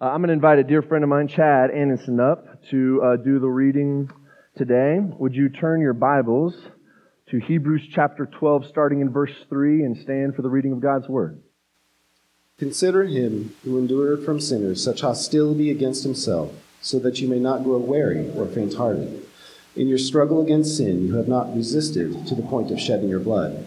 Uh, I'm going to invite a dear friend of mine, Chad Anderson, up to uh, do the reading today. Would you turn your Bibles to Hebrews chapter 12, starting in verse 3, and stand for the reading of God's Word? Consider him who endured from sinners such hostility against himself, so that you may not grow weary or faint hearted. In your struggle against sin, you have not resisted to the point of shedding your blood.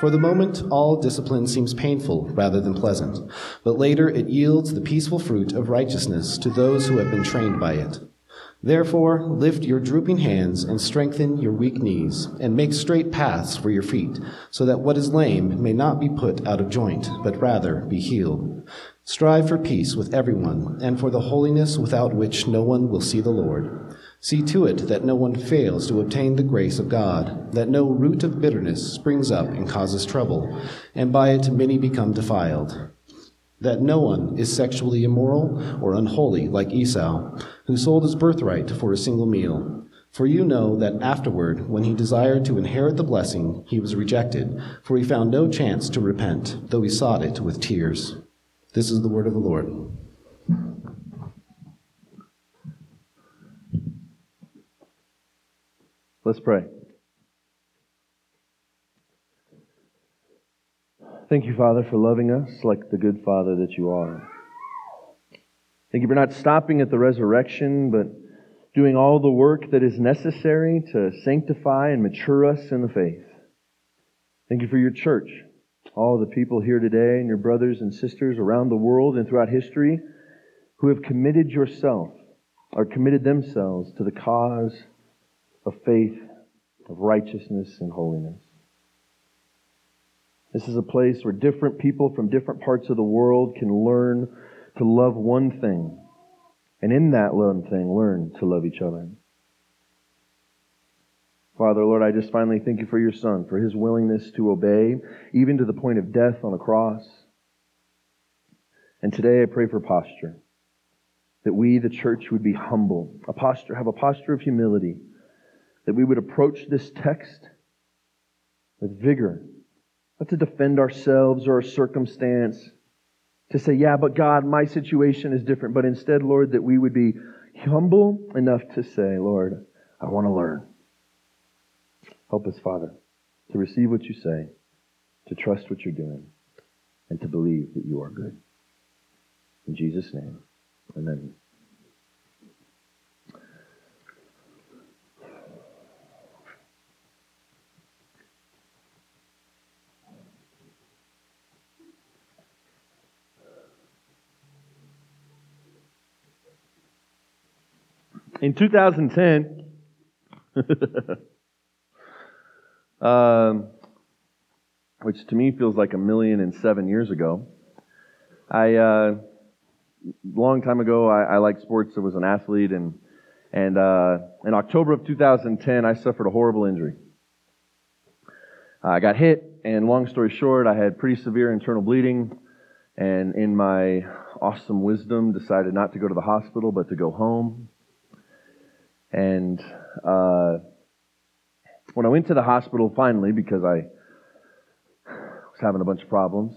For the moment, all discipline seems painful rather than pleasant, but later it yields the peaceful fruit of righteousness to those who have been trained by it. Therefore, lift your drooping hands and strengthen your weak knees, and make straight paths for your feet, so that what is lame may not be put out of joint, but rather be healed. Strive for peace with everyone, and for the holiness without which no one will see the Lord. See to it that no one fails to obtain the grace of God, that no root of bitterness springs up and causes trouble, and by it many become defiled. That no one is sexually immoral or unholy like Esau, who sold his birthright for a single meal. For you know that afterward, when he desired to inherit the blessing, he was rejected, for he found no chance to repent, though he sought it with tears. This is the word of the Lord. Let's pray. Thank you, Father, for loving us like the good Father that you are. Thank you for not stopping at the resurrection, but doing all the work that is necessary to sanctify and mature us in the faith. Thank you for your church, all the people here today, and your brothers and sisters around the world and throughout history who have committed yourself or committed themselves to the cause of faith, of righteousness, and holiness. This is a place where different people from different parts of the world can learn to love one thing, and in that one thing, learn to love each other. Father, Lord, I just finally thank you for your Son, for his willingness to obey, even to the point of death on a cross. And today I pray for posture, that we, the church, would be humble, a posture, have a posture of humility that we would approach this text with vigor, not to defend ourselves or our circumstance, to say, yeah, but God, my situation is different, but instead, Lord, that we would be humble enough to say, Lord, I want to learn. Help us, Father, to receive what you say, to trust what you're doing, and to believe that you are good. In Jesus' name, amen. In 2010, um, which to me feels like a million and seven years ago, I, uh, long time ago, I, I liked sports. I was an athlete, and and uh, in October of 2010, I suffered a horrible injury. I got hit, and long story short, I had pretty severe internal bleeding, and in my awesome wisdom, decided not to go to the hospital, but to go home. And uh, when I went to the hospital finally, because I was having a bunch of problems,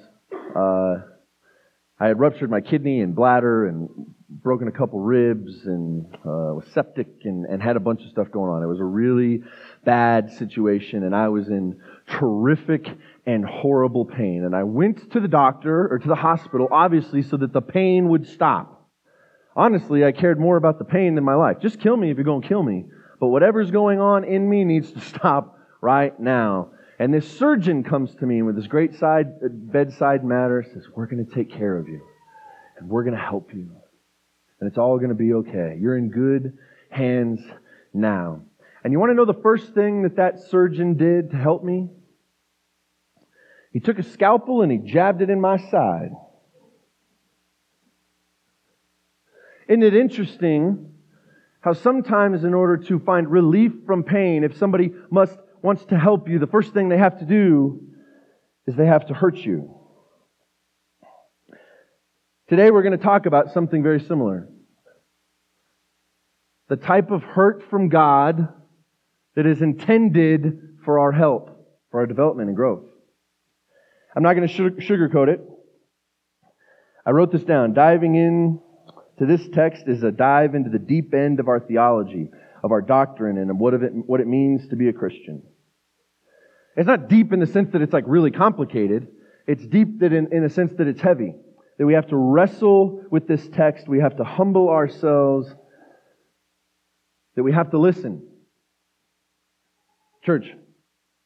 uh, I had ruptured my kidney and bladder and broken a couple ribs and uh, was septic and, and had a bunch of stuff going on. It was a really bad situation, and I was in terrific and horrible pain. And I went to the doctor or to the hospital, obviously, so that the pain would stop. Honestly, I cared more about the pain than my life. Just kill me if you're going to kill me. But whatever's going on in me needs to stop right now. And this surgeon comes to me with this great side, uh, bedside matter, says, We're going to take care of you. And we're going to help you. and it's all going to be okay. You're in good hands now. And you want to know the first thing that that surgeon did to help me? He took a scalpel and he jabbed it in my side. Isn't it interesting how sometimes in order to find relief from pain, if somebody must, wants to help you, the first thing they have to do is they have to hurt you. Today we're going to talk about something very similar. The type of hurt from God that is intended for our help, for our development and growth. I'm not going to sugarcoat it. I wrote this down. Diving in to this text is a dive into the deep end of our theology, of our doctrine, and what, it, what it means to be a Christian. It's not deep in the sense that it's like really complicated. It's deep that in, in a sense that it's heavy. That we have to wrestle with this text. We have to humble ourselves. That we have to listen. Church,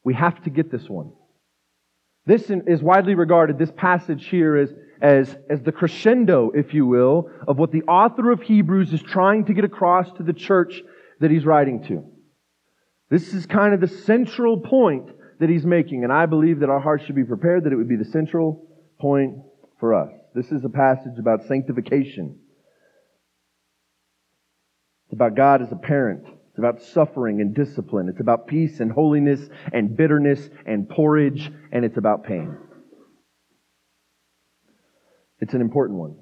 we have to get this one. This is widely regarded, this passage here, as, as, as the crescendo, if you will, of what the author of Hebrews is trying to get across to the church that he's writing to. This is kind of the central point that he's making, and I believe that our hearts should be prepared that it would be the central point for us. This is a passage about sanctification. It's about God as a parent. It's about suffering and discipline. It's about peace and holiness and bitterness and porridge, and it's about pain. It's an important one.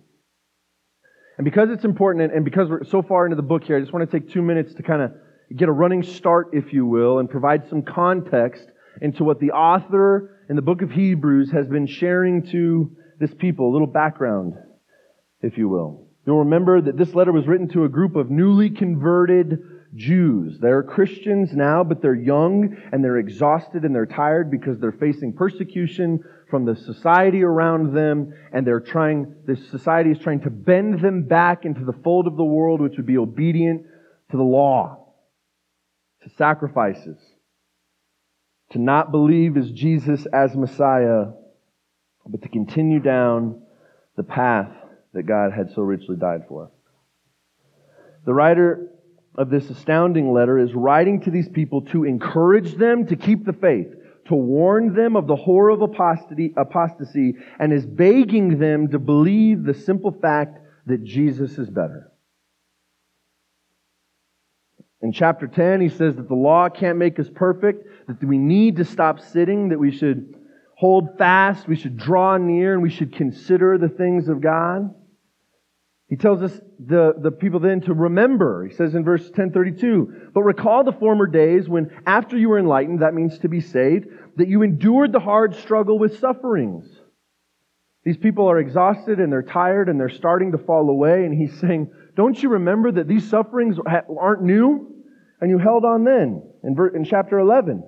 And because it's important, and because we're so far into the book here, I just want to take two minutes to kind of get a running start, if you will, and provide some context into what the author in the book of Hebrews has been sharing to this people, a little background, if you will. You'll remember that this letter was written to a group of newly converted Jews. They're Christians now, but they're young and they're exhausted and they're tired because they're facing persecution from the society around them and they're trying, this society is trying to bend them back into the fold of the world which would be obedient to the law, to sacrifices, to not believe as Jesus as Messiah, but to continue down the path that God had so richly died for. The writer of this astounding letter is writing to these people to encourage them to keep the faith, to warn them of the horror of apostasy, apostasy, and is begging them to believe the simple fact that Jesus is better. In chapter 10, he says that the law can't make us perfect, that we need to stop sitting, that we should hold fast, we should draw near, and we should consider the things of God. He tells us the, the people then to remember. He says in verse 1032, but recall the former days when after you were enlightened, that means to be saved, that you endured the hard struggle with sufferings. These people are exhausted and they're tired and they're starting to fall away. And he's saying, don't you remember that these sufferings aren't new? And you held on then in, in chapter 11.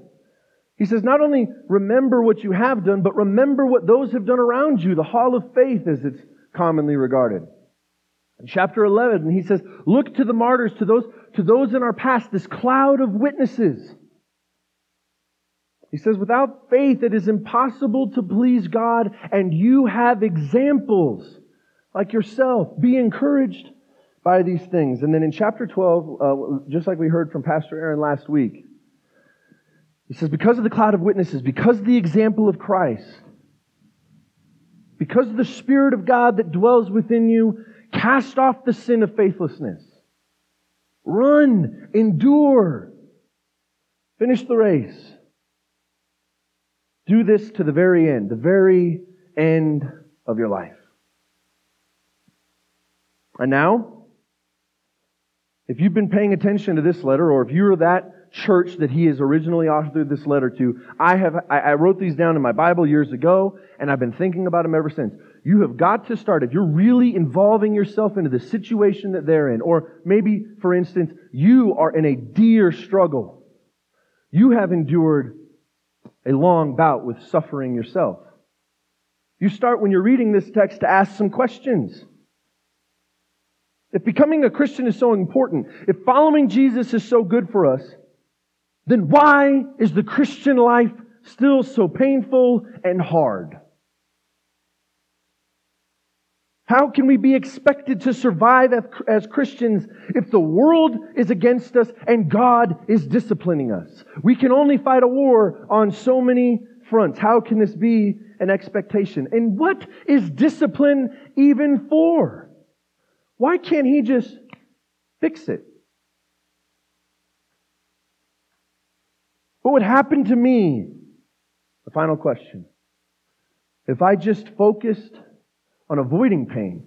He says, not only remember what you have done, but remember what those have done around you, the hall of faith as it's commonly regarded. Chapter 11, he says, look to the martyrs, to those, to those in our past, this cloud of witnesses. He says, without faith, it is impossible to please God, and you have examples like yourself. Be encouraged by these things. And then in chapter 12, uh, just like we heard from Pastor Aaron last week, he says, because of the cloud of witnesses, because of the example of Christ, because of the Spirit of God that dwells within you, Cast off the sin of faithlessness. Run, endure, finish the race. Do this to the very end, the very end of your life. And now, if you've been paying attention to this letter, or if you're that church that he has originally authored this letter to, I have, I wrote these down in my Bible years ago, and I've been thinking about them ever since. You have got to start. If you're really involving yourself into the situation that they're in, or maybe, for instance, you are in a dear struggle. You have endured a long bout with suffering yourself. You start when you're reading this text to ask some questions. If becoming a Christian is so important, if following Jesus is so good for us, then why is the Christian life still so painful and hard? How can we be expected to survive as Christians if the world is against us and God is disciplining us? We can only fight a war on so many fronts. How can this be an expectation? And what is discipline even for? Why can't He just fix it? What would happen to me? The final question. If I just focused on avoiding pain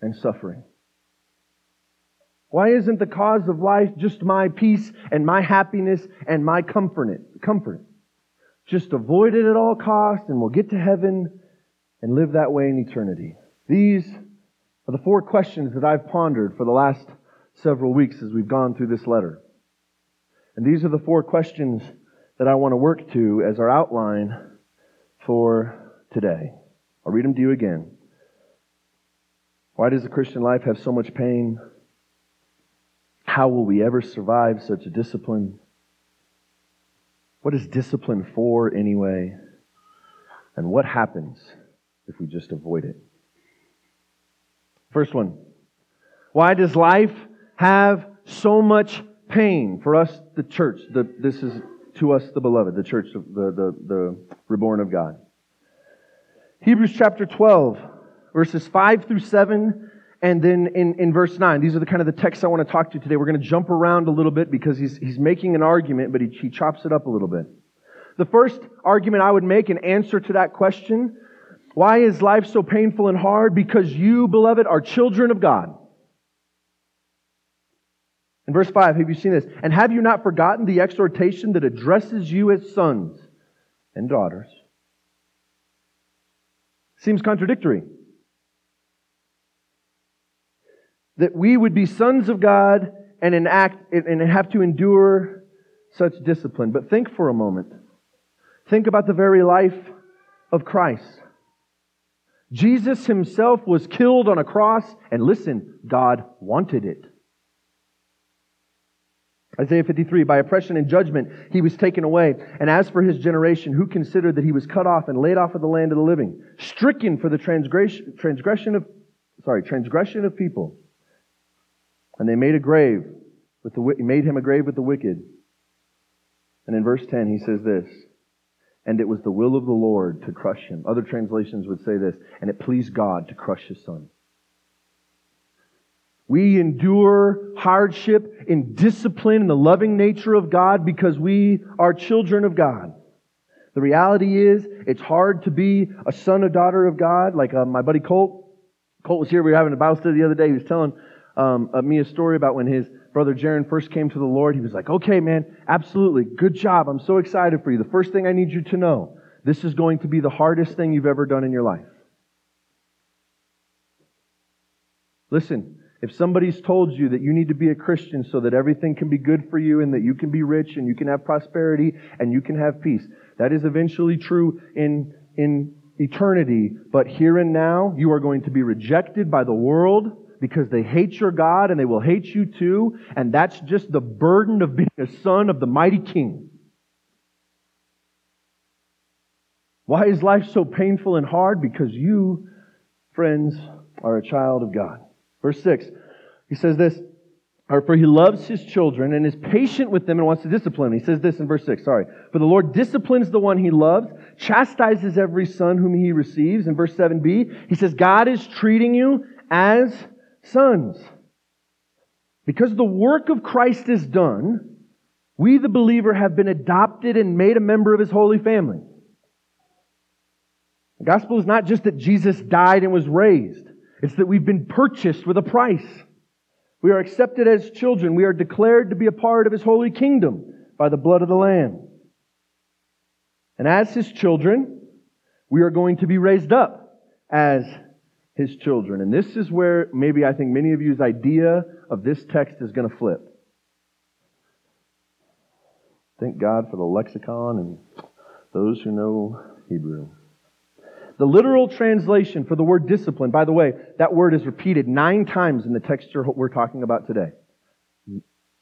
and suffering? Why isn't the cause of life just my peace and my happiness and my comfort? Comfort. Just avoid it at all costs and we'll get to heaven and live that way in eternity. These are the four questions that I've pondered for the last several weeks as we've gone through this letter. And these are the four questions that I want to work to as our outline for today. I'll read them to you again. Why does the Christian life have so much pain? How will we ever survive such a discipline? What is discipline for anyway? And what happens if we just avoid it? First one. Why does life have so much pain for us, the church? The, this is to us, the beloved, the church, the, the, the reborn of God. Hebrews chapter 12 verses 5 through 7, and then in, in verse 9. These are the kind of the texts I want to talk to you today. We're going to jump around a little bit because he's, he's making an argument, but he, he chops it up a little bit. The first argument I would make in answer to that question, why is life so painful and hard? Because you, beloved, are children of God. In verse 5, have you seen this? And have you not forgotten the exhortation that addresses you as sons and daughters? Seems contradictory. That we would be sons of God and enact and have to endure such discipline. But think for a moment. Think about the very life of Christ. Jesus himself was killed on a cross, and listen, God wanted it. Isaiah 53, by oppression and judgment he was taken away. And as for his generation, who considered that he was cut off and laid off of the land of the living, stricken for the transgression, transgression of, sorry, transgression of people. And they made a grave with the made him a grave with the wicked. And in verse 10 he says this, and it was the will of the Lord to crush him. Other translations would say this, and it pleased God to crush his son. We endure hardship in discipline in the loving nature of God because we are children of God. The reality is, it's hard to be a son or daughter of God. Like uh, my buddy Colt. Colt was here. We were having a Bible study the other day. He was telling um, uh, me a story about when his brother Jaron first came to the Lord. He was like, okay, man, absolutely. Good job. I'm so excited for you. The first thing I need you to know, this is going to be the hardest thing you've ever done in your life. Listen, if somebody's told you that you need to be a Christian so that everything can be good for you and that you can be rich and you can have prosperity and you can have peace, that is eventually true in, in eternity. But here and now, you are going to be rejected by the world because they hate your God and they will hate you too. And that's just the burden of being a son of the mighty king. Why is life so painful and hard? Because you, friends, are a child of God. Verse 6, he says this, or for he loves his children and is patient with them and wants to discipline. He says this in verse 6, sorry. For the Lord disciplines the one he loves, chastises every son whom he receives. In verse 7b, he says, God is treating you as sons. Because the work of Christ is done, we, the believer, have been adopted and made a member of his holy family. The gospel is not just that Jesus died and was raised, it's that we've been purchased with a price. We are accepted as children. We are declared to be a part of his holy kingdom by the blood of the Lamb. And as his children, we are going to be raised up as his children. And this is where maybe I think many of you's idea of this text is going to flip. Thank God for the lexicon and those who know Hebrew. The literal translation for the word discipline, by the way, that word is repeated nine times in the text we're talking about today.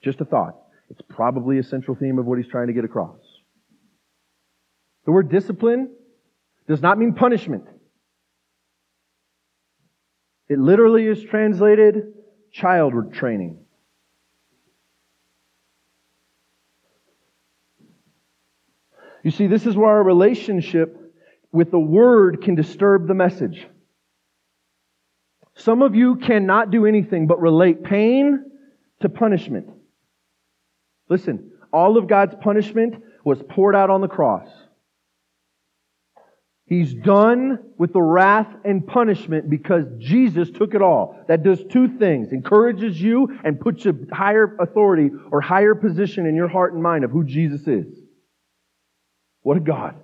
Just a thought. It's probably a central theme of what he's trying to get across. The word discipline does not mean punishment. It literally is translated child training. You see, this is where our relationship with the Word can disturb the message. Some of you cannot do anything but relate pain to punishment. Listen, all of God's punishment was poured out on the cross. He's done with the wrath and punishment because Jesus took it all. That does two things. Encourages you and puts a higher authority or higher position in your heart and mind of who Jesus is. What a God.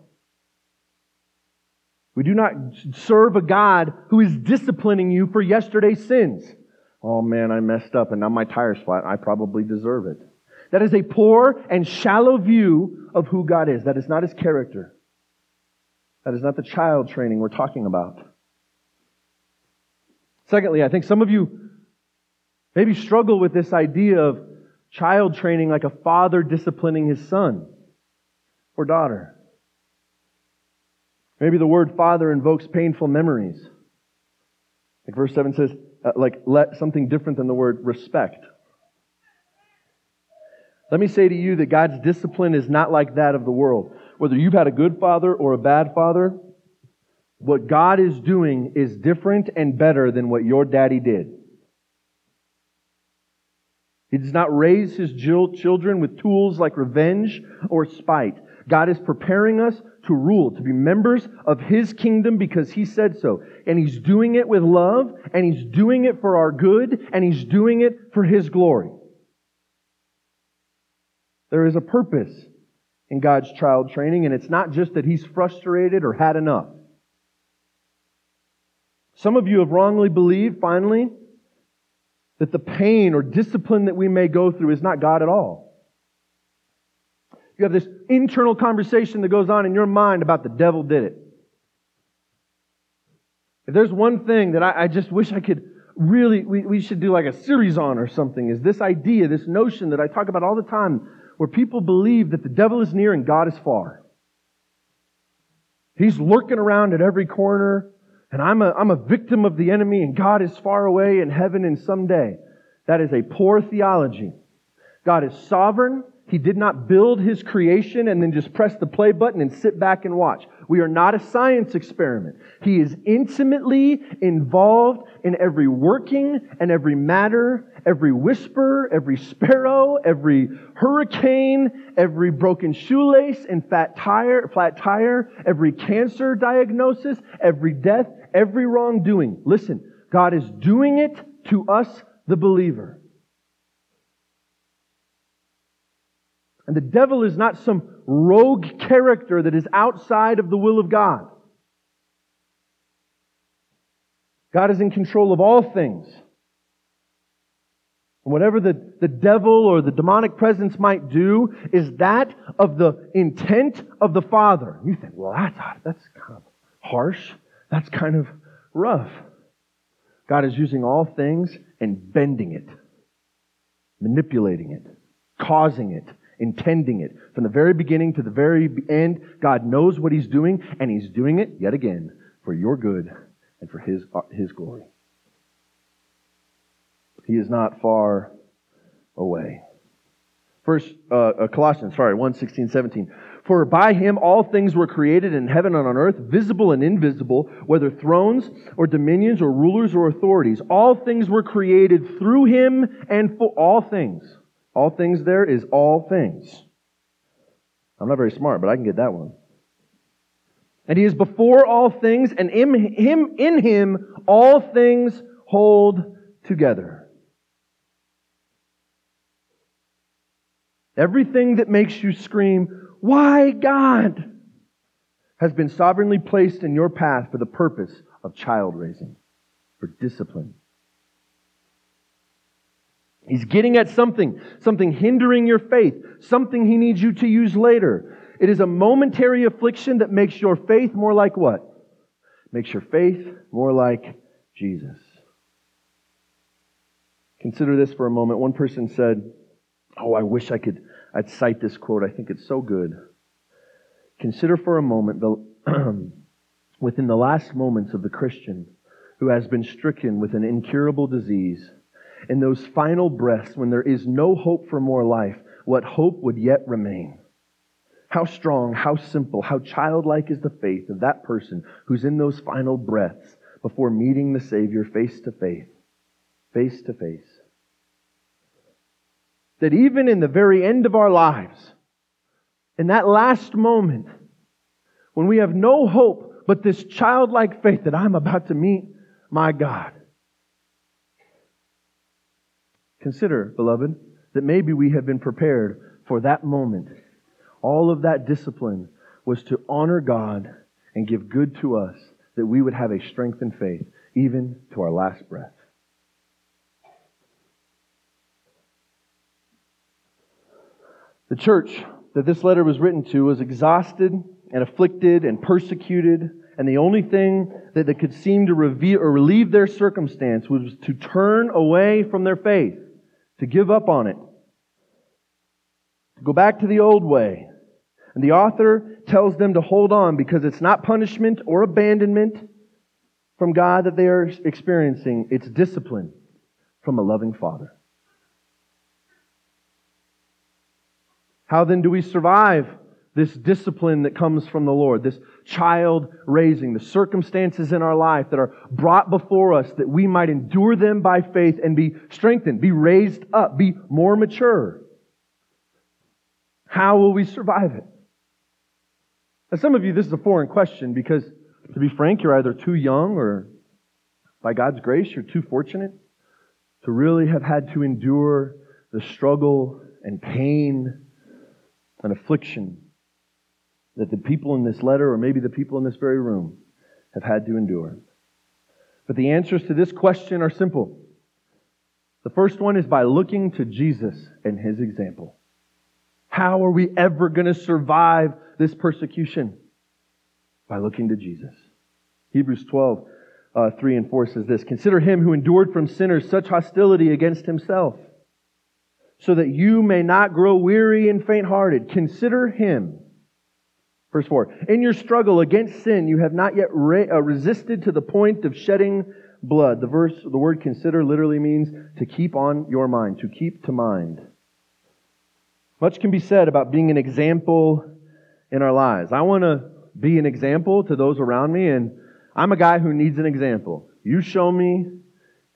We do not serve a God who is disciplining you for yesterday's sins. Oh man, I messed up and now my tire's flat. I probably deserve it. That is a poor and shallow view of who God is. That is not his character. That is not the child training we're talking about. Secondly, I think some of you maybe struggle with this idea of child training like a father disciplining his son or daughter. Maybe the word father invokes painful memories. Like verse 7 says, uh, like let something different than the word respect. Let me say to you that God's discipline is not like that of the world. Whether you've had a good father or a bad father, what God is doing is different and better than what your daddy did. He does not raise his children with tools like revenge or spite. God is preparing us to rule, to be members of His kingdom because He said so. And He's doing it with love, and He's doing it for our good, and He's doing it for His glory. There is a purpose in God's child training, and it's not just that He's frustrated or had enough. Some of you have wrongly believed, finally, that the pain or discipline that we may go through is not God at all. You have this internal conversation that goes on in your mind about the devil did it. If there's one thing that I, I just wish I could really, we, we should do like a series on or something, is this idea, this notion that I talk about all the time, where people believe that the devil is near and God is far. He's lurking around at every corner, and I'm a, I'm a victim of the enemy, and God is far away in heaven and someday. That is a poor theology. God is sovereign. He did not build his creation and then just press the play button and sit back and watch. We are not a science experiment. He is intimately involved in every working and every matter, every whisper, every sparrow, every hurricane, every broken shoelace and fat tire, flat tire, every cancer diagnosis, every death, every wrongdoing. Listen, God is doing it to us, the believer. And the devil is not some rogue character that is outside of the will of God. God is in control of all things. Whatever the, the devil or the demonic presence might do is that of the intent of the Father. You think, well, that's, that's kind of harsh. That's kind of rough. God is using all things and bending it, manipulating it, causing it, intending it. From the very beginning to the very end, God knows what He's doing, and He's doing it yet again for your good and for His, uh, His glory. He is not far away. First, uh, uh Colossians, sorry, 1, 16, 17. For by him all things were created in heaven and on earth, visible and invisible, whether thrones or dominions or rulers or authorities. All things were created through him and for all things. All things there is all things. I'm not very smart, but I can get that one. And he is before all things, and in him, in him all things hold together. Everything that makes you scream, Why God? has been sovereignly placed in your path for the purpose of child raising, for discipline, He's getting at something, something hindering your faith, something he needs you to use later. It is a momentary affliction that makes your faith more like what? Makes your faith more like Jesus. Consider this for a moment. One person said, Oh, I wish I could, I'd cite this quote. I think it's so good. Consider for a moment the, within the last moments of the Christian who has been stricken with an incurable disease. In those final breaths, when there is no hope for more life, what hope would yet remain? How strong, how simple, how childlike is the faith of that person who's in those final breaths before meeting the Savior face to face, face to face. That even in the very end of our lives, in that last moment, when we have no hope but this childlike faith that I'm about to meet my God. Consider, beloved, that maybe we have been prepared for that moment. All of that discipline was to honor God and give good to us that we would have a strengthened faith even to our last breath. The church that this letter was written to was exhausted and afflicted and persecuted, and the only thing that, that could seem to reveal or relieve their circumstance was to turn away from their faith, to give up on it, to go back to the old way. And the author tells them to hold on because it's not punishment or abandonment from God that they are experiencing, it's discipline from a loving Father. How then do we survive this discipline that comes from the Lord, this child raising, the circumstances in our life that are brought before us that we might endure them by faith and be strengthened, be raised up, be more mature? How will we survive it? Now, some of you, this is a foreign question because, to be frank, you're either too young or, by God's grace, you're too fortunate to really have had to endure the struggle and pain and affliction that the people in this letter, or maybe the people in this very room, have had to endure. But the answers to this question are simple. The first one is by looking to Jesus and his example. How are we ever going to survive this persecution? By looking to Jesus. Hebrews 12, uh, 3 and 4 says this Consider him who endured from sinners such hostility against himself, so that you may not grow weary and faint hearted. Consider him Verse 4 In your struggle against sin, you have not yet re- uh, resisted to the point of shedding blood. The verse, the word consider literally means to keep on your mind, to keep to mind. Much can be said about being an example in our lives. I want to be an example to those around me, and I'm a guy who needs an example. You show me,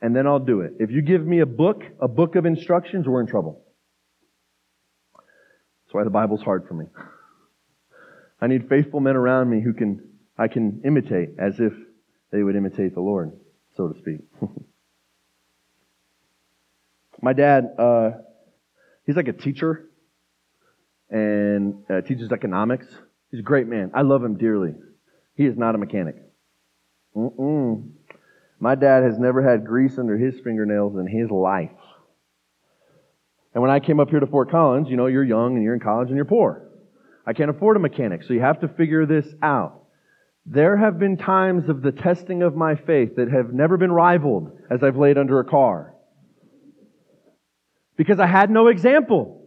and then I'll do it. If you give me a book, a book of instructions, we're in trouble. That's why the Bible's hard for me. I need faithful men around me who can I can imitate as if they would imitate the Lord, so to speak. My dad, uh, he's like a teacher and uh, teaches economics. He's a great man. I love him dearly. He is not a mechanic. Mm-mm. My dad has never had grease under his fingernails in his life. And when I came up here to Fort Collins, you know, you're young and you're in college and you're poor. I can't afford a mechanic, so you have to figure this out. There have been times of the testing of my faith that have never been rivaled as I've laid under a car. Because I had no example.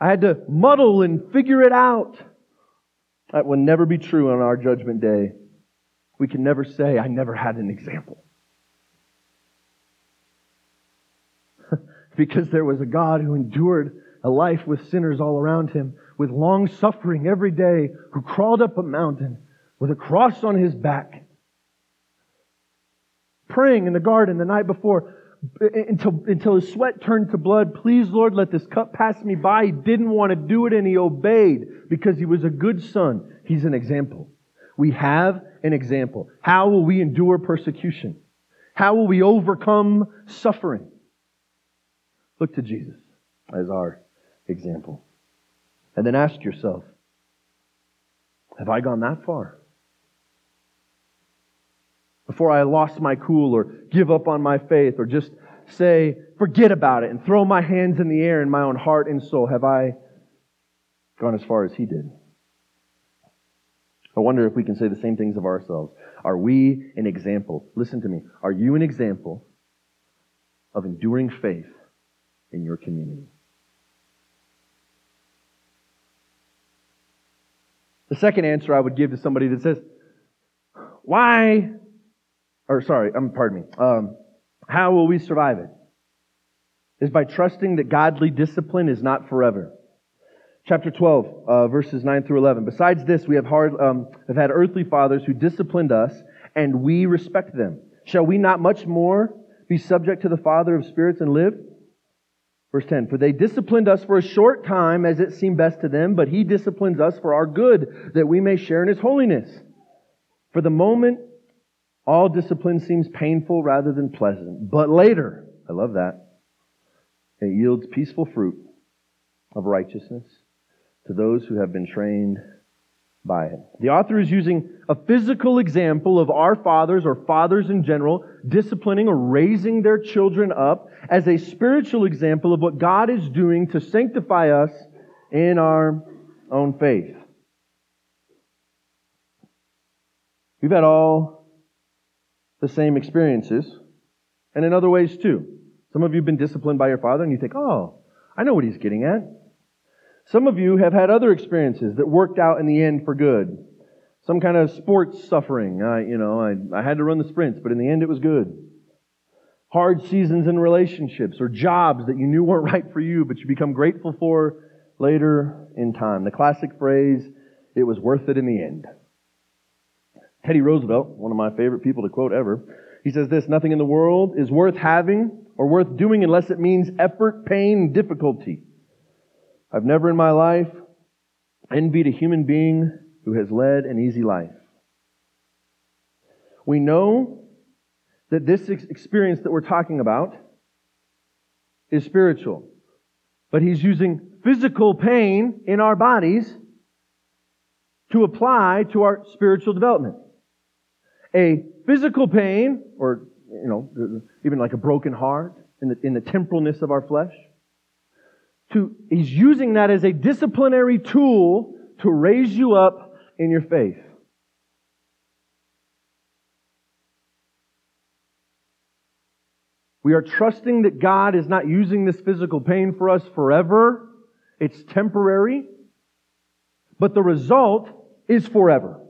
I had to muddle and figure it out. That will never be true on our judgment day. We can never say, I never had an example. Because there was a God who endured a life with sinners all around him with long suffering every day, who crawled up a mountain with a cross on his back, praying in the garden the night before until, until his sweat turned to blood. Please, Lord, let this cup pass me by. He didn't want to do it and he obeyed because he was a good son. He's an example. We have an example. How will we endure persecution? How will we overcome suffering? Look to Jesus as our example. And then ask yourself, have I gone that far? Before I lost my cool or give up on my faith or just say, forget about it and throw my hands in the air in my own heart and soul, have I gone as far as he did? I wonder if we can say the same things of ourselves. Are we an example? Listen to me. Are you an example of enduring faith in your community? The second answer I would give to somebody that says, Why or sorry, um, pardon me. Um, how will we survive it? Is by trusting that godly discipline is not forever. Chapter 12, uh, verses 9 through 11. Besides this, we have, hard, um, have had earthly fathers who disciplined us, and we respect them. Shall we not much more be subject to the Father of spirits and live? Verse 10 For they disciplined us for a short time as it seemed best to them, but he disciplines us for our good, that we may share in his holiness. For the moment, all discipline seems painful rather than pleasant. But later, I love that, it yields peaceful fruit of righteousness to those who have been trained by it. The author is using a physical example of our fathers or fathers in general disciplining or raising their children up as a spiritual example of what God is doing to sanctify us in our own faith. We've had all the same experiences, and in other ways too. Some of you have been disciplined by your father, and you think, oh, I know what he's getting at. Some of you have had other experiences that worked out in the end for good. Some kind of sports suffering. I, you know, I, I had to run the sprints, but in the end it was good. Hard seasons in relationships or jobs that you knew weren't right for you, but you become grateful for later in time. The classic phrase, it was worth it in the end. Teddy Roosevelt, one of my favorite people to quote ever, he says this, nothing in the world is worth having or worth doing unless it means effort, pain, difficulty. I've never in my life envied a human being who has led an easy life. We know that this experience that we're talking about is spiritual, but he's using physical pain in our bodies to apply to our spiritual development. A physical pain, or, you know, even like a broken heart in the, in the temporalness of our flesh, to, he's using that as a disciplinary tool to raise you up in your faith. We are trusting that God is not using this physical pain for us forever. It's temporary. But the result is forever.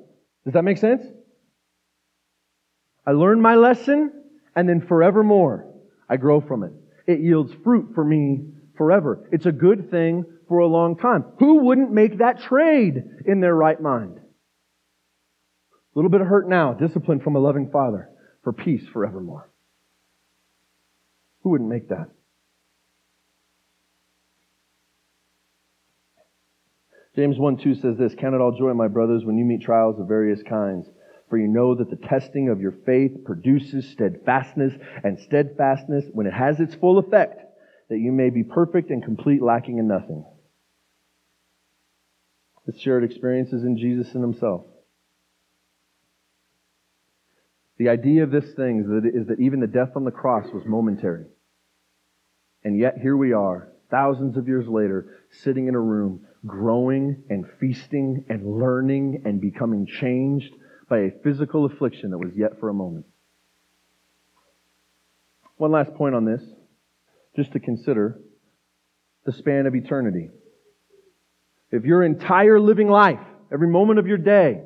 Does that make sense? I learn my lesson and then forevermore I grow from it. It yields fruit for me forever. It's a good thing for a long time. Who wouldn't make that trade in their right mind? A little bit of hurt now, discipline from a loving father for peace forevermore. Who wouldn't make that? James 1 2 says this Count it all joy, my brothers, when you meet trials of various kinds for you know that the testing of your faith produces steadfastness, and steadfastness, when it has its full effect, that you may be perfect and complete, lacking in nothing. This shared experiences in Jesus and Himself. The idea of this thing is that, is that even the death on the cross was momentary. And yet here we are, thousands of years later, sitting in a room, growing and feasting and learning and becoming changed by a physical affliction that was yet for a moment. One last point on this, just to consider the span of eternity. If your entire living life, every moment of your day,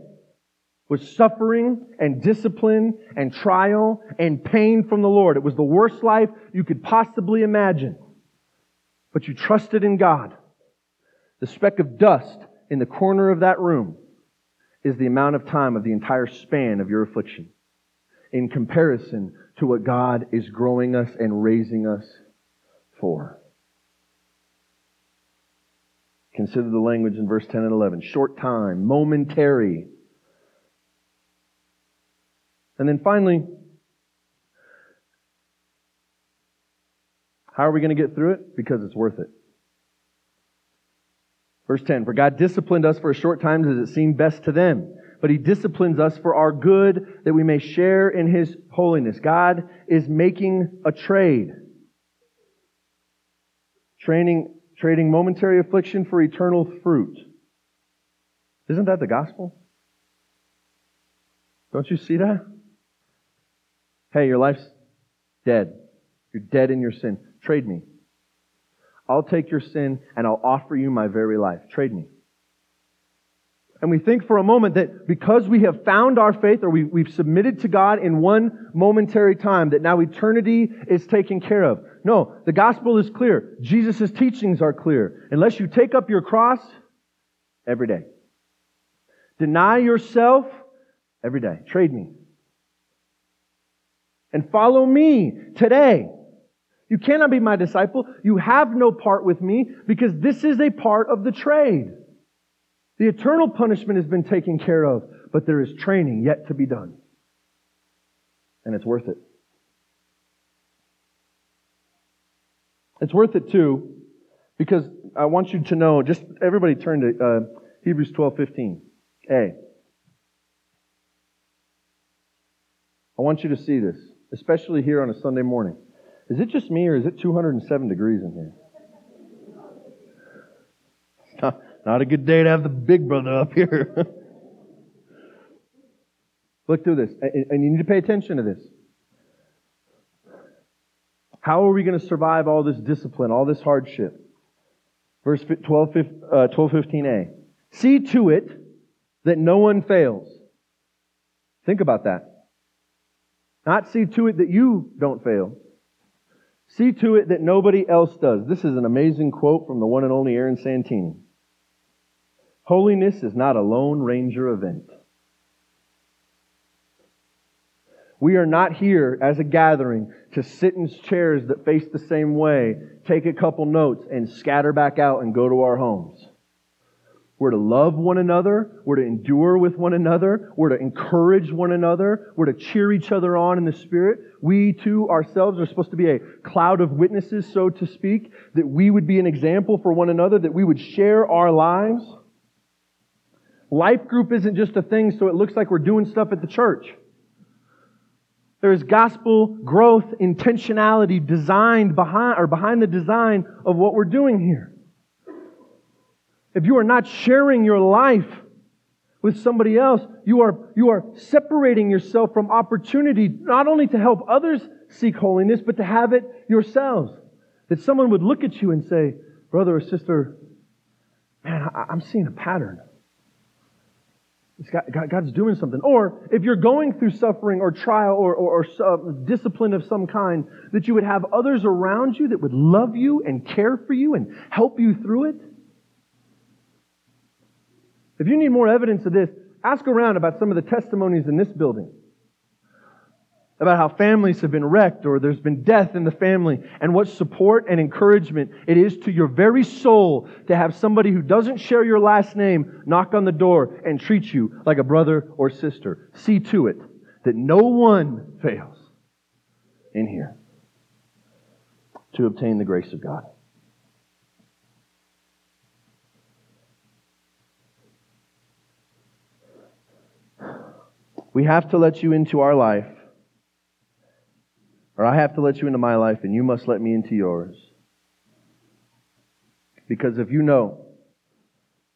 was suffering and discipline and trial and pain from the Lord. It was the worst life you could possibly imagine. But you trusted in God. The speck of dust in the corner of that room is the amount of time of the entire span of your affliction in comparison to what God is growing us and raising us for. Consider the language in verse 10 and 11. Short time, momentary. And then finally, how are we going to get through it? Because it's worth it. Verse 10, for God disciplined us for a short time as it seemed best to them. But he disciplines us for our good that we may share in his holiness. God is making a trade. Training, trading momentary affliction for eternal fruit. Isn't that the gospel? Don't you see that? Hey, your life's dead. You're dead in your sin. Trade me. I'll take your sin and I'll offer you my very life. Trade me. and we think for a moment that because we have found our faith or we, we've submitted to God in one momentary time, that now eternity is taken care of. No, the gospel is clear. Jesus' teachings are clear. Unless you take up your cross every day, deny yourself every day, trade me, and follow me today. You cannot be my disciple. You have no part with me because this is a part of the trade. The eternal punishment has been taken care of, but there is training yet to be done. And it's worth it. It's worth it too, because I want you to know, just everybody turn to uh, Hebrews 12 15. A. I want you to see this, especially here on a Sunday morning. Is it just me or is it 207 degrees in here? Not a good day to have the big brother up here. Look through this. And you need to pay attention to this. How are we going to survive all this discipline, all this hardship? Verse 12, uh, 12 15a. See to it that no one fails. Think about that. Not see to it that you don't fail. See to it that nobody else does. This is an amazing quote from the one and only Aaron Santini. Holiness is not a Lone Ranger event. We are not here as a gathering to sit in chairs that face the same way, take a couple notes, and scatter back out and go to our homes. We're to love one another. We're to endure with one another. We're to encourage one another. We're to cheer each other on in the Spirit. We too ourselves are supposed to be a cloud of witnesses, so to speak, that we would be an example for one another, that we would share our lives. Life group isn't just a thing so it looks like we're doing stuff at the church. There is gospel growth intentionality designed behind, or behind the design of what we're doing here. If you are not sharing your life with somebody else, you are, you are separating yourself from opportunity not only to help others seek holiness, but to have it yourselves. That someone would look at you and say, brother or sister, man, I'm seeing a pattern. God, God's doing something. Or if you're going through suffering or trial or, or, or uh, discipline of some kind, that you would have others around you that would love you and care for you and help you through it. If you need more evidence of this, ask around about some of the testimonies in this building about how families have been wrecked or there's been death in the family and what support and encouragement it is to your very soul to have somebody who doesn't share your last name knock on the door and treat you like a brother or sister. See to it that no one fails in here to obtain the grace of God. We have to let you into our life or I have to let you into my life and you must let me into yours. Because if you know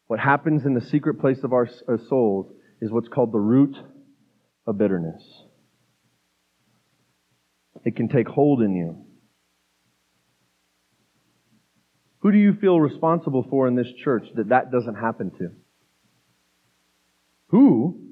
what happens in the secret place of our uh, souls is what's called the root of bitterness. It can take hold in you. Who do you feel responsible for in this church that that doesn't happen to? Who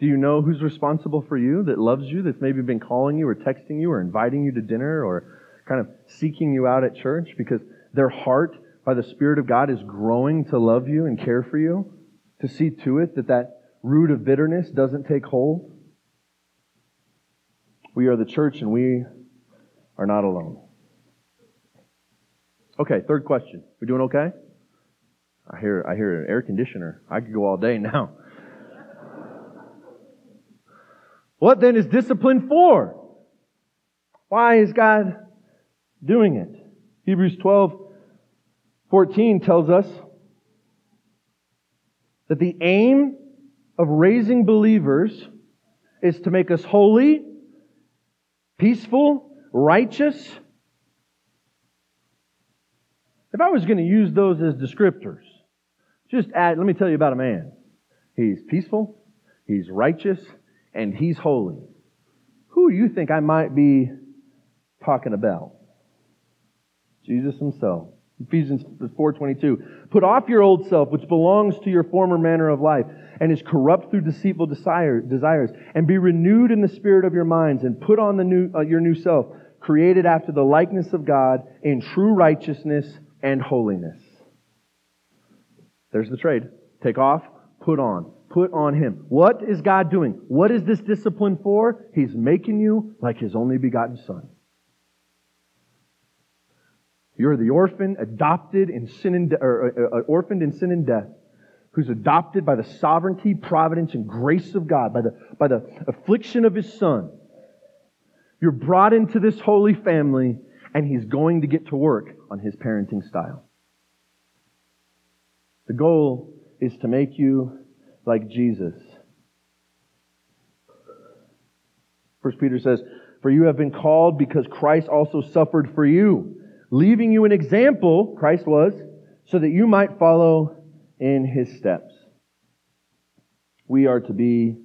do you know who's responsible for you, that loves you, that's maybe been calling you or texting you or inviting you to dinner or kind of seeking you out at church because their heart by the Spirit of God is growing to love you and care for you? To see to it that that root of bitterness doesn't take hold? We are the church and we are not alone. Okay, third question. We doing okay? I hear I hear an air conditioner. I could go all day now. What then is discipline for? Why is God doing it? Hebrews 12, 14 tells us that the aim of raising believers is to make us holy, peaceful, righteous. If I was going to use those as descriptors, just add, let me tell you about a man. He's peaceful, he's righteous, and He's holy. Who do you think I might be talking about? Jesus Himself. Ephesians 4:22. Put off your old self, which belongs to your former manner of life, and is corrupt through deceitful desire, desires, and be renewed in the spirit of your minds, and put on the new, uh, your new self, created after the likeness of God in true righteousness and holiness. There's the trade. Take off, put on. Put on Him. What is God doing? What is this discipline for? He's making you like His only begotten Son. You're the orphan, adopted in sin and de- or, uh, uh, orphaned in sin and death, who's adopted by the sovereignty, providence, and grace of God, by the, by the affliction of His Son. You're brought into this holy family, and He's going to get to work on His parenting style. The goal is to make you like Jesus. First Peter says, For you have been called because Christ also suffered for you leaving you an example, Christ was, so that you might follow in his steps. We are to be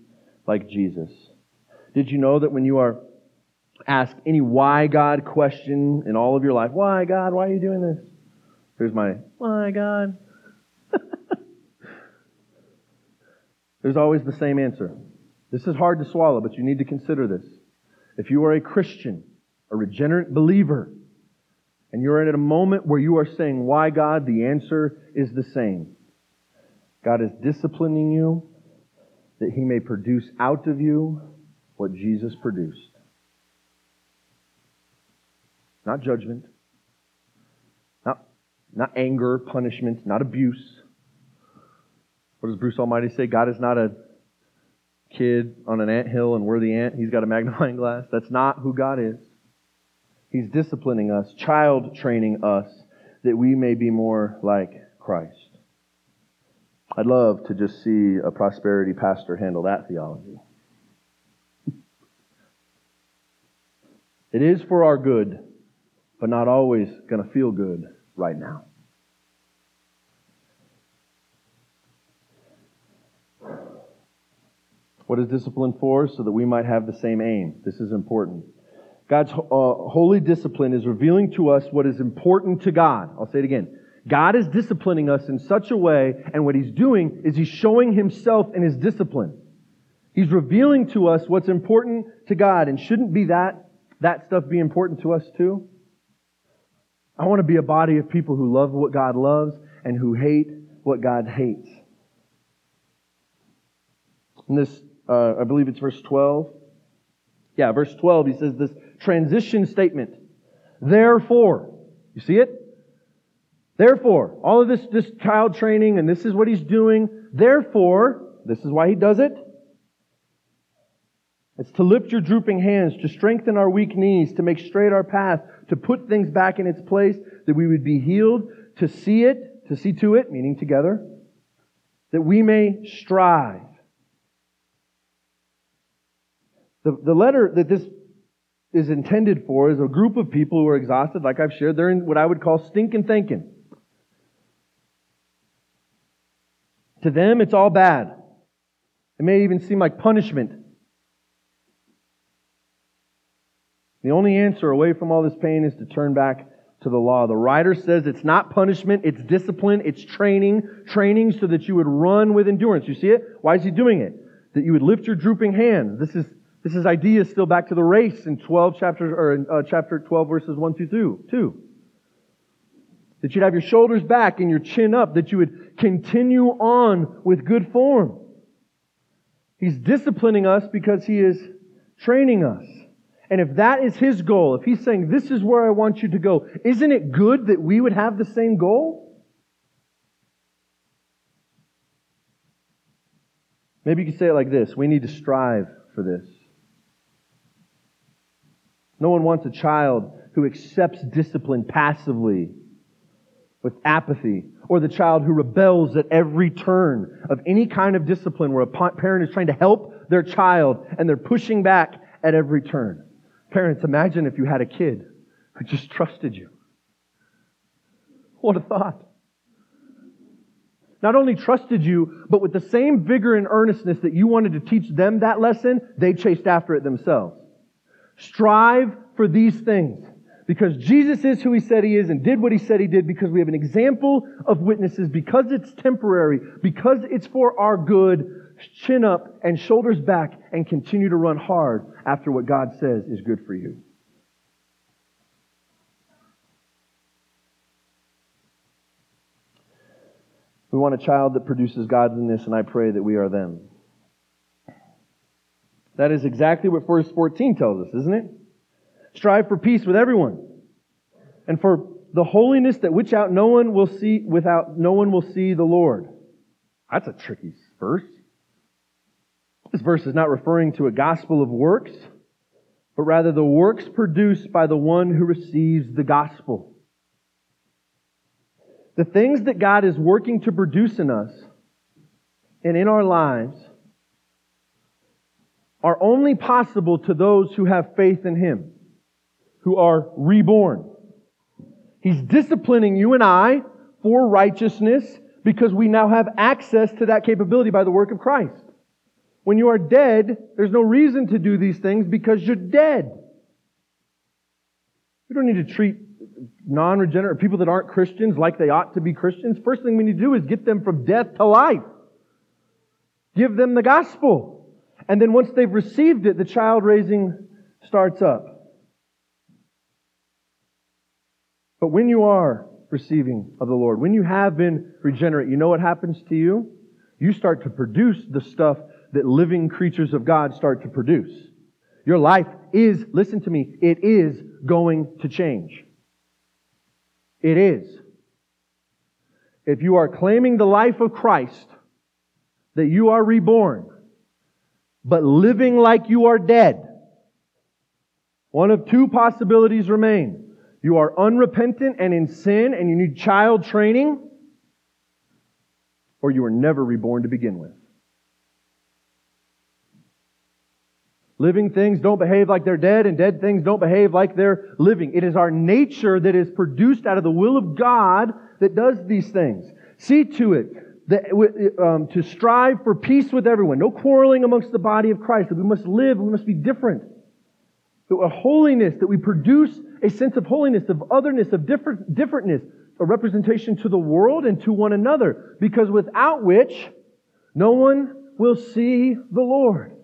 like Jesus. Did you know that when you are asked any why God question in all of your life, why God, why are you doing this? Here's my why God. There's always the same answer. This is hard to swallow, but you need to consider this. If you are a Christian, a regenerate believer, and you're in at a moment where you are saying, Why God? the answer is the same. God is disciplining you that He may produce out of you what Jesus produced. Not judgment, not, not anger, punishment, not abuse. What does Bruce Almighty say? God is not a kid on an ant hill and we're the ant. He's got a magnifying glass. That's not who God is. He's disciplining us, child training us, that we may be more like Christ. I'd love to just see a prosperity pastor handle that theology. It is for our good, but not always going to feel good right now. What is discipline for? So that we might have the same aim. This is important. God's uh, holy discipline is revealing to us what is important to God. I'll say it again. God is disciplining us in such a way, and what He's doing is He's showing Himself in His discipline. He's revealing to us what's important to God, and shouldn't be that, that stuff be important to us too? I want to be a body of people who love what God loves and who hate what God hates. In this, uh, I believe it's verse 12. Yeah, verse 12, he says this transition statement. Therefore, you see it? Therefore, all of this, this child training, and this is what he's doing. Therefore, this is why he does it. It's to lift your drooping hands, to strengthen our weak knees, to make straight our path, to put things back in its place, that we would be healed, to see it, to see to it, meaning together, that we may strive. The, the letter that this is intended for is a group of people who are exhausted, like I've shared. They're in what I would call stinking thinking. To them, it's all bad. It may even seem like punishment. The only answer away from all this pain is to turn back to the law. The writer says it's not punishment, it's discipline, it's training, training so that you would run with endurance. You see it? Why is he doing it? That you would lift your drooping hands. This is this is ideas still back to the race in 12 chapters, or in uh, chapter 12 verses 1 through 2. That you'd have your shoulders back and your chin up, that you would continue on with good form. He's disciplining us because he is training us. And if that is his goal, if he's saying, this is where I want you to go, isn't it good that we would have the same goal? Maybe you could say it like this. We need to strive for this. No one wants a child who accepts discipline passively with apathy, or the child who rebels at every turn of any kind of discipline where a parent is trying to help their child and they're pushing back at every turn. Parents, imagine if you had a kid who just trusted you. What a thought. Not only trusted you, but with the same vigor and earnestness that you wanted to teach them that lesson, they chased after it themselves. Strive for these things because Jesus is who he said he is and did what he said he did, because we have an example of witnesses, because it's temporary, because it's for our good, chin up and shoulders back and continue to run hard after what God says is good for you. We want a child that produces godliness, and I pray that we are them. That is exactly what verse 14 tells us, isn't it? Strive for peace with everyone, and for the holiness that which out no one will see without no one will see the Lord. That's a tricky verse. This verse is not referring to a gospel of works, but rather the works produced by the one who receives the gospel. The things that God is working to produce in us and in our lives are only possible to those who have faith in Him, who are reborn. He's disciplining you and I for righteousness because we now have access to that capability by the work of Christ. When you are dead, there's no reason to do these things because you're dead. We don't need to treat non-regenerate people that aren't Christians like they ought to be Christians. First thing we need to do is get them from death to life. Give them the gospel. And then once they've received it, the child raising starts up. But when you are receiving of the Lord, when you have been regenerate, you know what happens to you? You start to produce the stuff that living creatures of God start to produce. Your life is, listen to me, it is going to change. It is. If you are claiming the life of Christ, that you are reborn, but living like you are dead, one of two possibilities remain. You are unrepentant and in sin and you need child training, or you were never reborn to begin with. Living things don't behave like they're dead, and dead things don't behave like they're living. It is our nature that is produced out of the will of God that does these things. See to it um, to strive for peace with everyone. No quarreling amongst the body of Christ. That we must live, we must be different. A holiness, that we produce a sense of holiness, of otherness, of different, differentness, a representation to the world and to one another. Because without which, no one will see the Lord.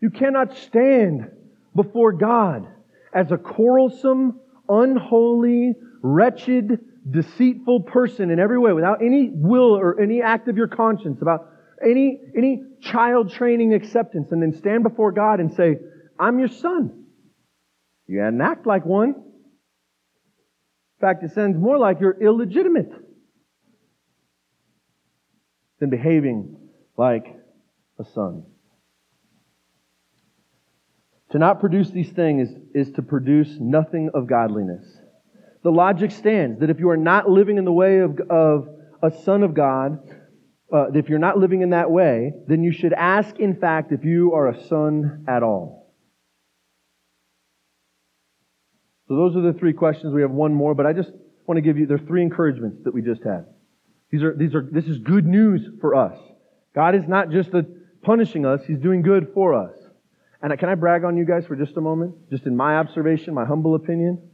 You cannot stand before God as a quarrelsome, unholy, wretched, deceitful person in every way without any will or any act of your conscience about any, any child training acceptance and then stand before God and say, I'm your son. You hadn't act like one. In fact, it sounds more like you're illegitimate than behaving like a son. To not produce these things is, is to produce nothing of godliness. The logic stands that if you are not living in the way of, of a son of God, uh, if you're not living in that way, then you should ask, in fact, if you are a son at all. So those are the three questions. We have one more, but I just want to give you, there are three encouragements that we just had. These are, these are, this is good news for us. God is not just punishing us, He's doing good for us. And can I brag on you guys for just a moment? Just in my observation, my humble opinion.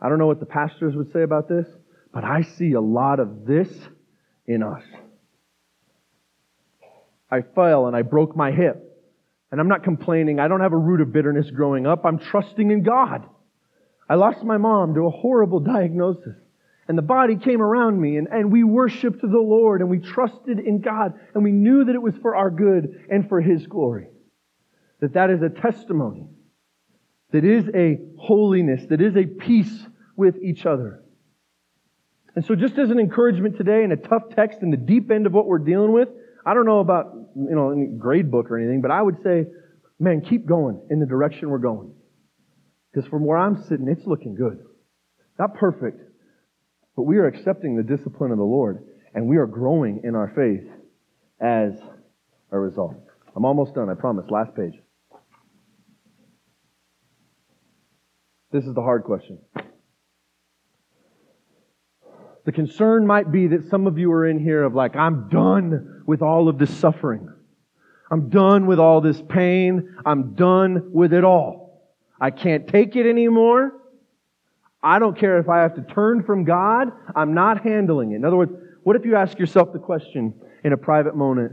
I don't know what the pastors would say about this, but I see a lot of this in us. I fell and I broke my hip. And I'm not complaining. I don't have a root of bitterness growing up. I'm trusting in God. I lost my mom to a horrible diagnosis. And the body came around me and, and we worshiped the Lord and we trusted in God and we knew that it was for our good and for His glory that that is a testimony, that is a holiness, that is a peace with each other. And so just as an encouragement today and a tough text in the deep end of what we're dealing with, I don't know about, you know, any grade book or anything, but I would say, man, keep going in the direction we're going. Because from where I'm sitting, it's looking good. Not perfect, but we are accepting the discipline of the Lord, and we are growing in our faith as a result. I'm almost done, I promise. Last page. This is the hard question. The concern might be that some of you are in here of like, I'm done with all of this suffering. I'm done with all this pain. I'm done with it all. I can't take it anymore. I don't care if I have to turn from God. I'm not handling it. In other words, what if you ask yourself the question in a private moment,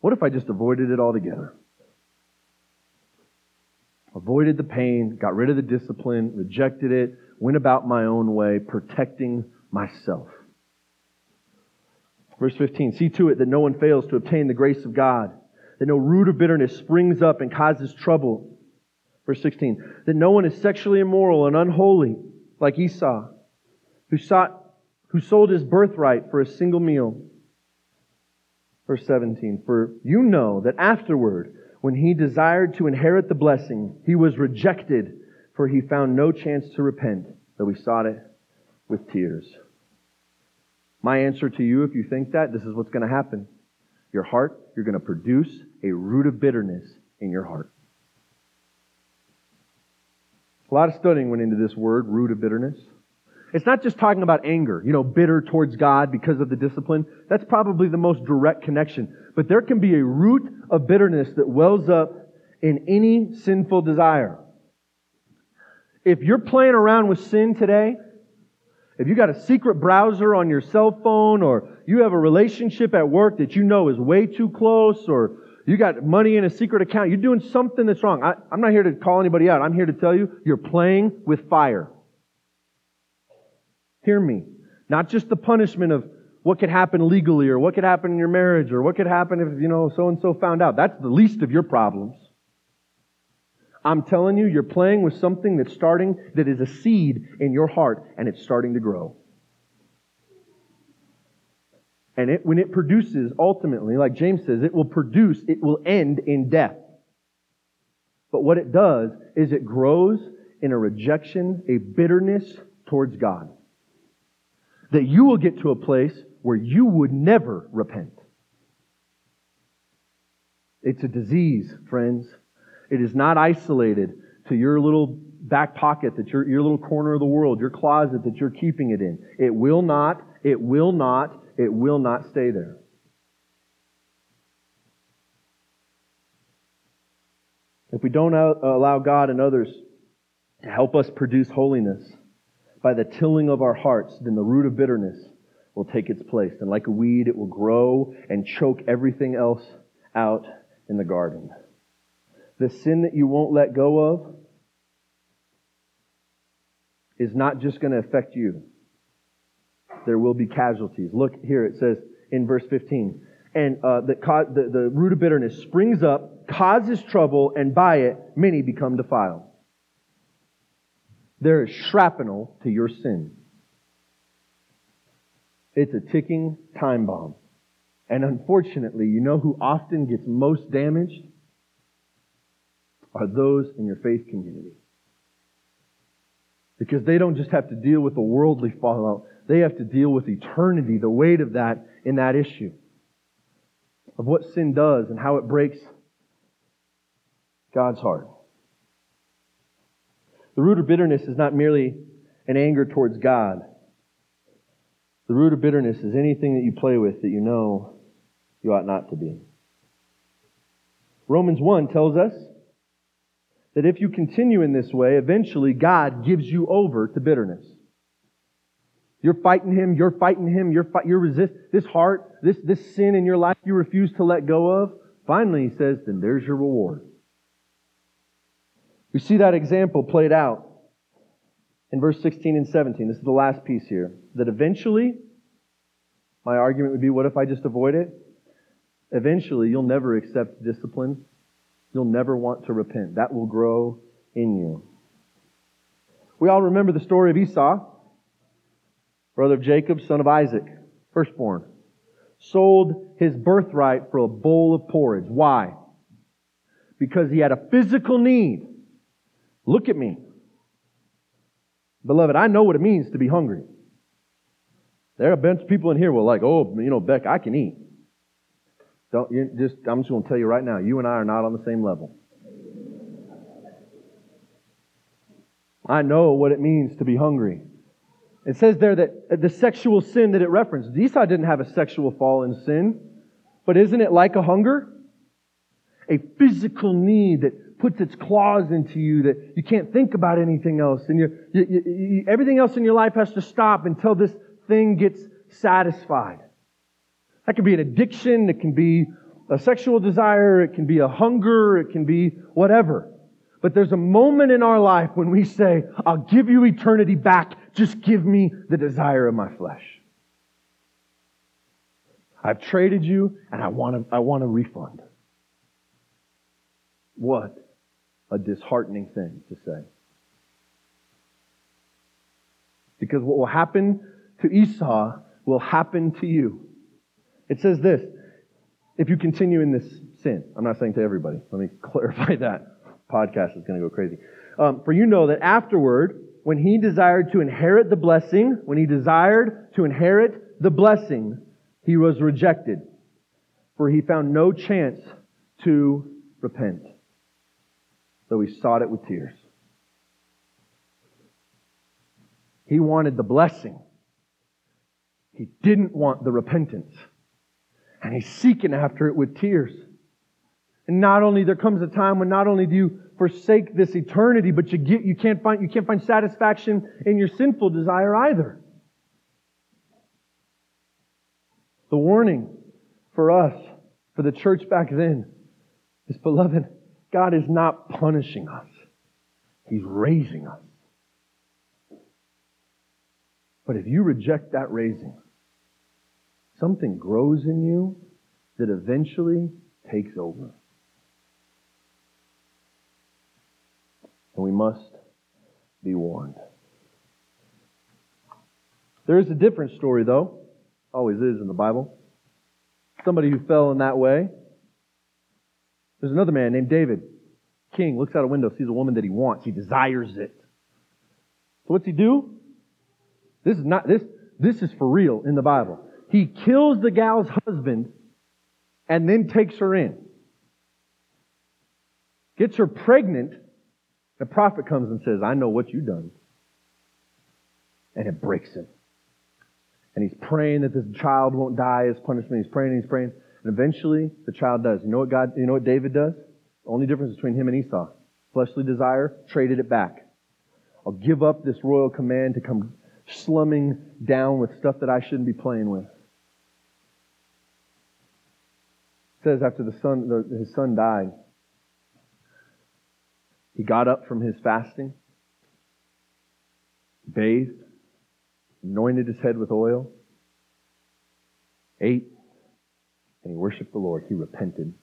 what if I just avoided it altogether? Avoided the pain, got rid of the discipline, rejected it, went about my own way, protecting myself. Verse 15, see to it that no one fails to obtain the grace of God, that no root of bitterness springs up and causes trouble. Verse 16, that no one is sexually immoral and unholy like Esau, who sought, who sold his birthright for a single meal. Verse 17, for you know that afterward, when he desired to inherit the blessing, he was rejected, for he found no chance to repent, though he sought it with tears. My answer to you, if you think that, this is what's going to happen. Your heart, you're going to produce a root of bitterness in your heart. A lot of studying went into this word, root of bitterness. It's not just talking about anger, you know, bitter towards God because of the discipline. That's probably the most direct connection. But there can be a root of bitterness that wells up in any sinful desire. If you're playing around with sin today, if you got a secret browser on your cell phone or you have a relationship at work that you know is way too close or you got money in a secret account, you're doing something that's wrong. I, I'm not here to call anybody out. I'm here to tell you you're playing with fire. Hear me. Not just the punishment of what could happen legally or what could happen in your marriage or what could happen if, you know, so and so found out. That's the least of your problems. I'm telling you, you're playing with something that's starting, that is a seed in your heart, and it's starting to grow. And it, when it produces, ultimately, like James says, it will produce, it will end in death. But what it does is it grows in a rejection, a bitterness towards God. That you will get to a place where you would never repent. It's a disease, friends. It is not isolated to your little back pocket, that your, your little corner of the world, your closet that you're keeping it in. It will not, it will not, it will not stay there. If we don't allow God and others to help us produce holiness by the tilling of our hearts, then the root of bitterness will take its place. And like a weed, it will grow and choke everything else out in the garden the sin that you won't let go of is not just going to affect you. There will be casualties. Look here, it says in verse 15, and uh, the, the, the root of bitterness springs up, causes trouble, and by it many become defiled. There is shrapnel to your sin. It's a ticking time bomb. And unfortunately, you know who often gets most damaged? are those in your faith community. Because they don't just have to deal with the worldly fallout, they have to deal with eternity, the weight of that in that issue. Of what sin does and how it breaks God's heart. The root of bitterness is not merely an anger towards God. The root of bitterness is anything that you play with that you know you ought not to be. Romans 1 tells us that if you continue in this way, eventually God gives you over to bitterness. You're fighting Him, you're fighting Him, you're, fight, you're resist, this heart, this, this sin in your life you refuse to let go of. Finally, He says, then there's your reward. We see that example played out in verse 16 and 17. This is the last piece here. That eventually, my argument would be, what if I just avoid it? Eventually, you'll never accept discipline You'll never want to repent. That will grow in you. We all remember the story of Esau, brother of Jacob, son of Isaac, firstborn. Sold his birthright for a bowl of porridge. Why? Because he had a physical need. Look at me. Beloved, I know what it means to be hungry. There are a bunch of people in here who are like, oh, you know, Beck, I can eat. Don't you just I'm just going to tell you right now, you and I are not on the same level. I know what it means to be hungry. It says there that uh, the sexual sin that it referenced, Esau didn't have a sexual fall in sin, but isn't it like a hunger? A physical need that puts its claws into you that you can't think about anything else. And you, you, you, everything else in your life has to stop until this thing gets satisfied. That can be an addiction. It can be a sexual desire. It can be a hunger. It can be whatever. But there's a moment in our life when we say, I'll give you eternity back. Just give me the desire of my flesh. I've traded you and I want a, I want a refund. What a disheartening thing to say. Because what will happen to Esau will happen to you. It says this if you continue in this sin. I'm not saying to everybody. Let me clarify that. Podcast is going to go crazy. Um, for you know that afterward, when he desired to inherit the blessing, when he desired to inherit the blessing, he was rejected, for he found no chance to repent, though he sought it with tears. He wanted the blessing. He didn't want the repentance. And he's seeking after it with tears. And not only there comes a time when not only do you forsake this eternity, but you get you can't find you can't find satisfaction in your sinful desire either. The warning for us, for the church back then, is beloved, God is not punishing us. He's raising us. But if you reject that raising, something grows in you that eventually takes over. And we must be warned. There is a different story, though. Always is in the Bible. Somebody who fell in that way. There's another man named David. King looks out a window, sees a woman that he wants. He desires it. So what's he do? This is not this this is for real in the Bible. He kills the gal's husband and then takes her in. Gets her pregnant. The prophet comes and says, I know what you've done. And it breaks him. And he's praying that this child won't die as punishment. He's praying he's praying. And eventually the child does. You know what God, you know what David does? The only difference between him and Esau. Fleshly desire, traded it back. I'll give up this royal command to come slumming down with stuff that I shouldn't be playing with. It says after the son, the, his son died, he got up from his fasting, bathed, anointed his head with oil, ate, and he worshiped the Lord. He repented.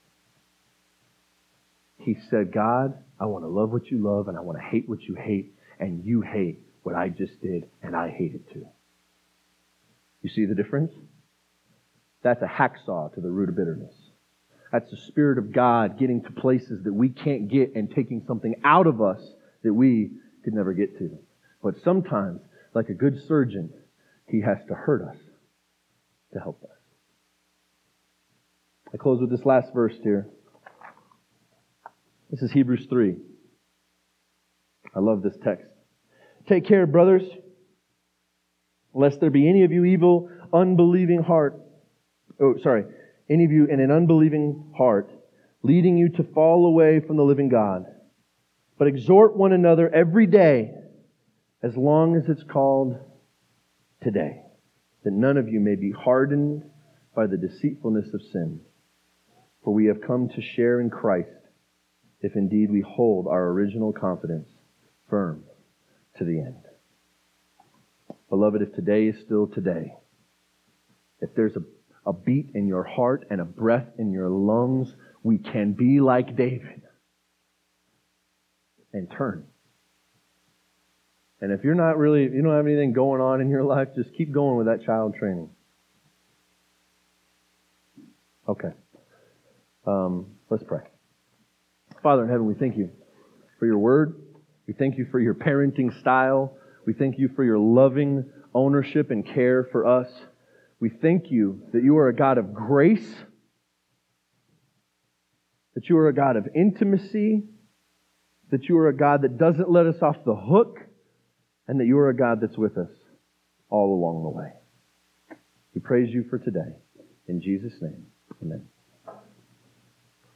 He said, God, I want to love what you love and I want to hate what you hate, and you hate what I just did, and I hate it too. You see the difference? That's a hacksaw to the root of bitterness. That's the Spirit of God getting to places that we can't get and taking something out of us that we could never get to. But sometimes, like a good surgeon, he has to hurt us to help us. I close with this last verse here. This is Hebrews 3. I love this text. Take care, brothers, lest there be any of you evil, unbelieving heart. Oh, sorry any of you in an unbelieving heart, leading you to fall away from the living God. But exhort one another every day, as long as it's called today, that none of you may be hardened by the deceitfulness of sin. For we have come to share in Christ, if indeed we hold our original confidence firm to the end. Beloved, if today is still today, if there's a a beat in your heart and a breath in your lungs, we can be like David and turn. And if you're not really, you don't have anything going on in your life, just keep going with that child training. Okay. Um, let's pray. Father in heaven, we thank you for your word. We thank you for your parenting style. We thank you for your loving ownership and care for us. We thank you that you are a God of grace, that you are a God of intimacy, that you are a God that doesn't let us off the hook, and that you are a God that's with us all along the way. We praise you for today. In Jesus' name, amen.